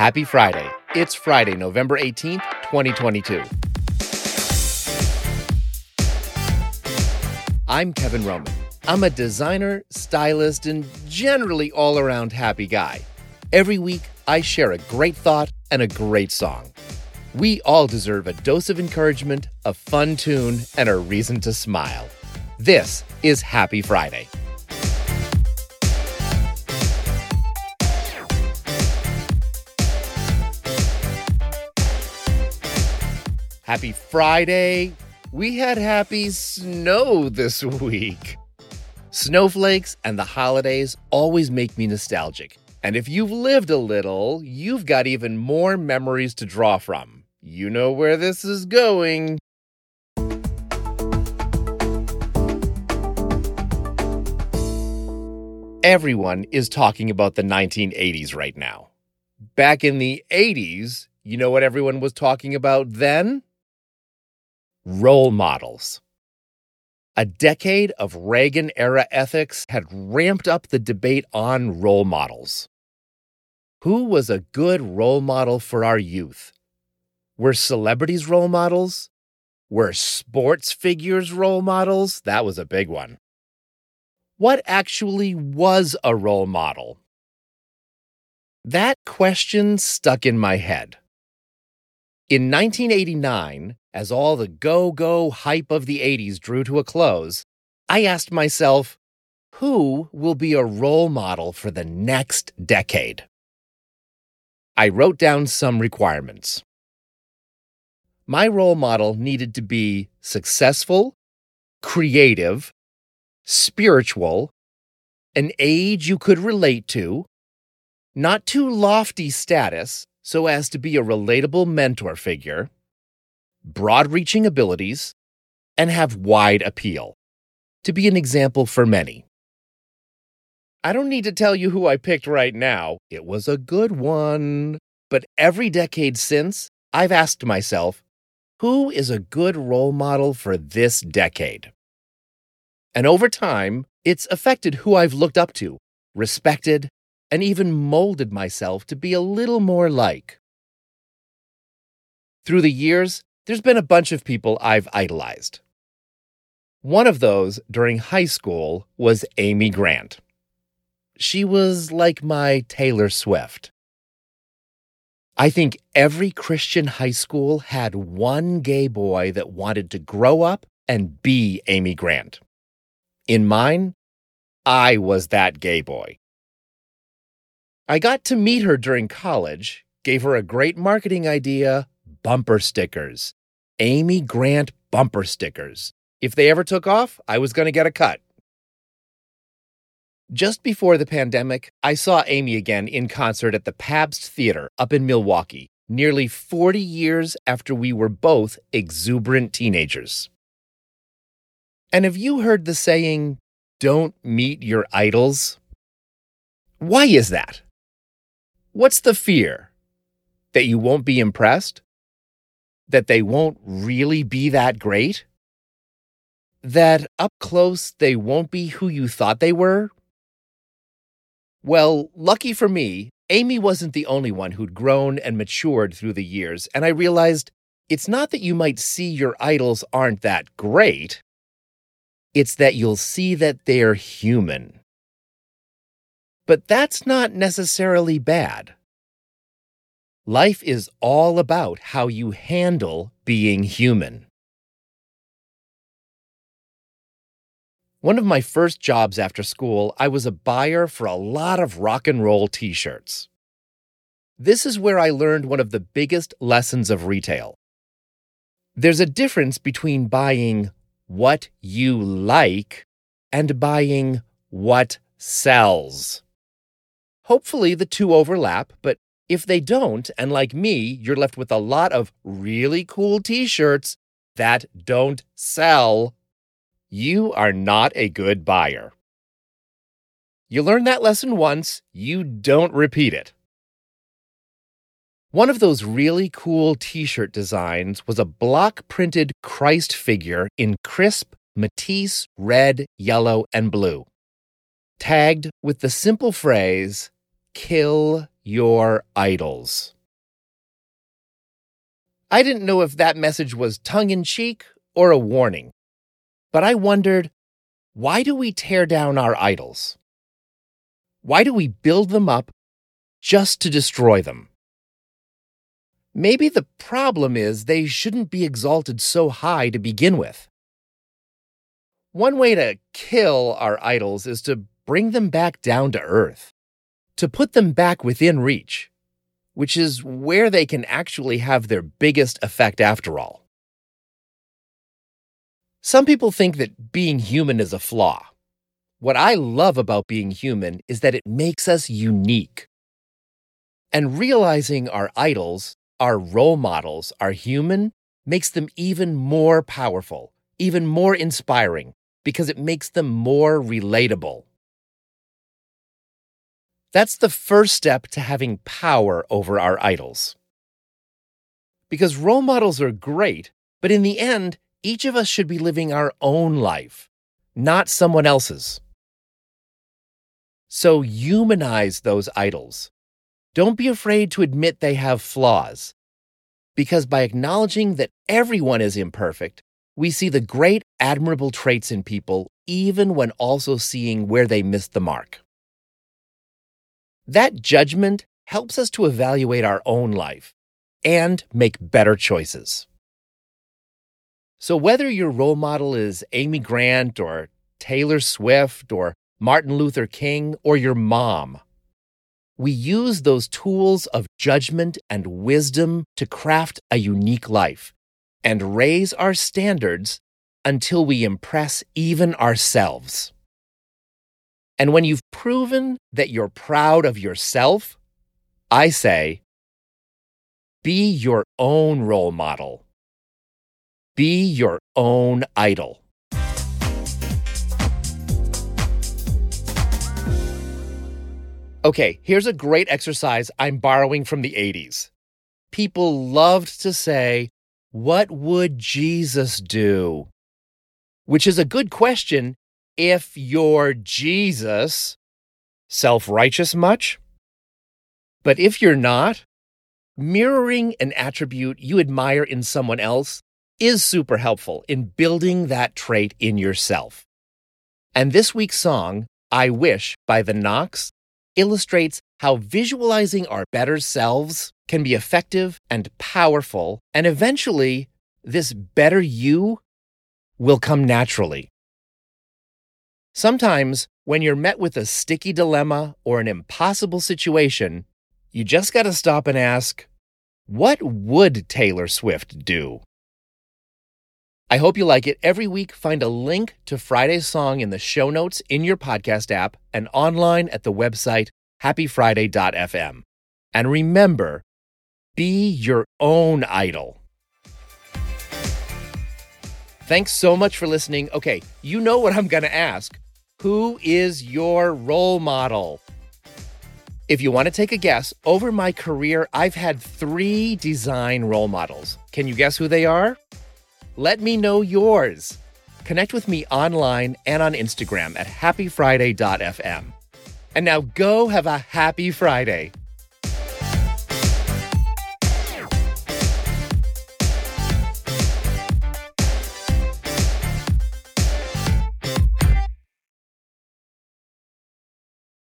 Happy Friday. It's Friday, November 18th, 2022. I'm Kevin Roman. I'm a designer, stylist, and generally all around happy guy. Every week, I share a great thought and a great song. We all deserve a dose of encouragement, a fun tune, and a reason to smile. This is Happy Friday. Happy Friday. We had happy snow this week. Snowflakes and the holidays always make me nostalgic. And if you've lived a little, you've got even more memories to draw from. You know where this is going. Everyone is talking about the 1980s right now. Back in the 80s, you know what everyone was talking about then? Role models. A decade of Reagan era ethics had ramped up the debate on role models. Who was a good role model for our youth? Were celebrities role models? Were sports figures role models? That was a big one. What actually was a role model? That question stuck in my head. In 1989, as all the go go hype of the 80s drew to a close, I asked myself, who will be a role model for the next decade? I wrote down some requirements. My role model needed to be successful, creative, spiritual, an age you could relate to, not too lofty status so as to be a relatable mentor figure, broad reaching abilities, and have wide appeal, to be an example for many. I don't need to tell you who I picked right now, it was a good one. But every decade since, I've asked myself, who is a good role model for this decade? And over time, it's affected who I've looked up to, respected, and even molded myself to be a little more like. Through the years, there's been a bunch of people I've idolized. One of those during high school was Amy Grant. She was like my Taylor Swift. I think every Christian high school had one gay boy that wanted to grow up and be Amy Grant. In mine, I was that gay boy. I got to meet her during college, gave her a great marketing idea bumper stickers. Amy Grant bumper stickers. If they ever took off, I was going to get a cut. Just before the pandemic, I saw Amy again in concert at the Pabst Theater up in Milwaukee, nearly 40 years after we were both exuberant teenagers. And have you heard the saying, don't meet your idols? Why is that? What's the fear? That you won't be impressed? That they won't really be that great? That up close they won't be who you thought they were? Well, lucky for me, Amy wasn't the only one who'd grown and matured through the years, and I realized it's not that you might see your idols aren't that great, it's that you'll see that they're human. But that's not necessarily bad. Life is all about how you handle being human. One of my first jobs after school, I was a buyer for a lot of rock and roll t shirts. This is where I learned one of the biggest lessons of retail. There's a difference between buying what you like and buying what sells. Hopefully, the two overlap, but if they don't, and like me, you're left with a lot of really cool t shirts that don't sell you are not a good buyer. You learn that lesson once, you don't repeat it. One of those really cool t shirt designs was a block printed Christ figure in crisp Matisse red, yellow, and blue, tagged with the simple phrase, Kill your idols. I didn't know if that message was tongue in cheek or a warning, but I wondered why do we tear down our idols? Why do we build them up just to destroy them? Maybe the problem is they shouldn't be exalted so high to begin with. One way to kill our idols is to bring them back down to earth, to put them back within reach, which is where they can actually have their biggest effect after all. Some people think that being human is a flaw. What I love about being human is that it makes us unique. And realizing our idols our role models are human makes them even more powerful, even more inspiring, because it makes them more relatable. That's the first step to having power over our idols. Because role models are great, but in the end, each of us should be living our own life, not someone else's. So humanize those idols. Don't be afraid to admit they have flaws. Because by acknowledging that everyone is imperfect, we see the great, admirable traits in people, even when also seeing where they missed the mark. That judgment helps us to evaluate our own life and make better choices. So, whether your role model is Amy Grant or Taylor Swift or Martin Luther King or your mom, we use those tools of judgment and wisdom to craft a unique life and raise our standards until we impress even ourselves. And when you've proven that you're proud of yourself, I say, be your own role model. Be your own idol. Okay, here's a great exercise I'm borrowing from the 80s. People loved to say, What would Jesus do? Which is a good question if you're Jesus, self righteous much? But if you're not, mirroring an attribute you admire in someone else is super helpful in building that trait in yourself. And this week's song, I Wish by The Knocks, illustrates how visualizing our better selves can be effective and powerful, and eventually, this better you will come naturally. Sometimes, when you're met with a sticky dilemma or an impossible situation, you just got to stop and ask, what would Taylor Swift do? I hope you like it. Every week, find a link to Friday's song in the show notes in your podcast app and online at the website happyfriday.fm. And remember, be your own idol. Thanks so much for listening. Okay, you know what I'm going to ask. Who is your role model? If you want to take a guess, over my career, I've had three design role models. Can you guess who they are? Let me know yours. Connect with me online and on Instagram at happyfriday.fm. And now go have a happy Friday.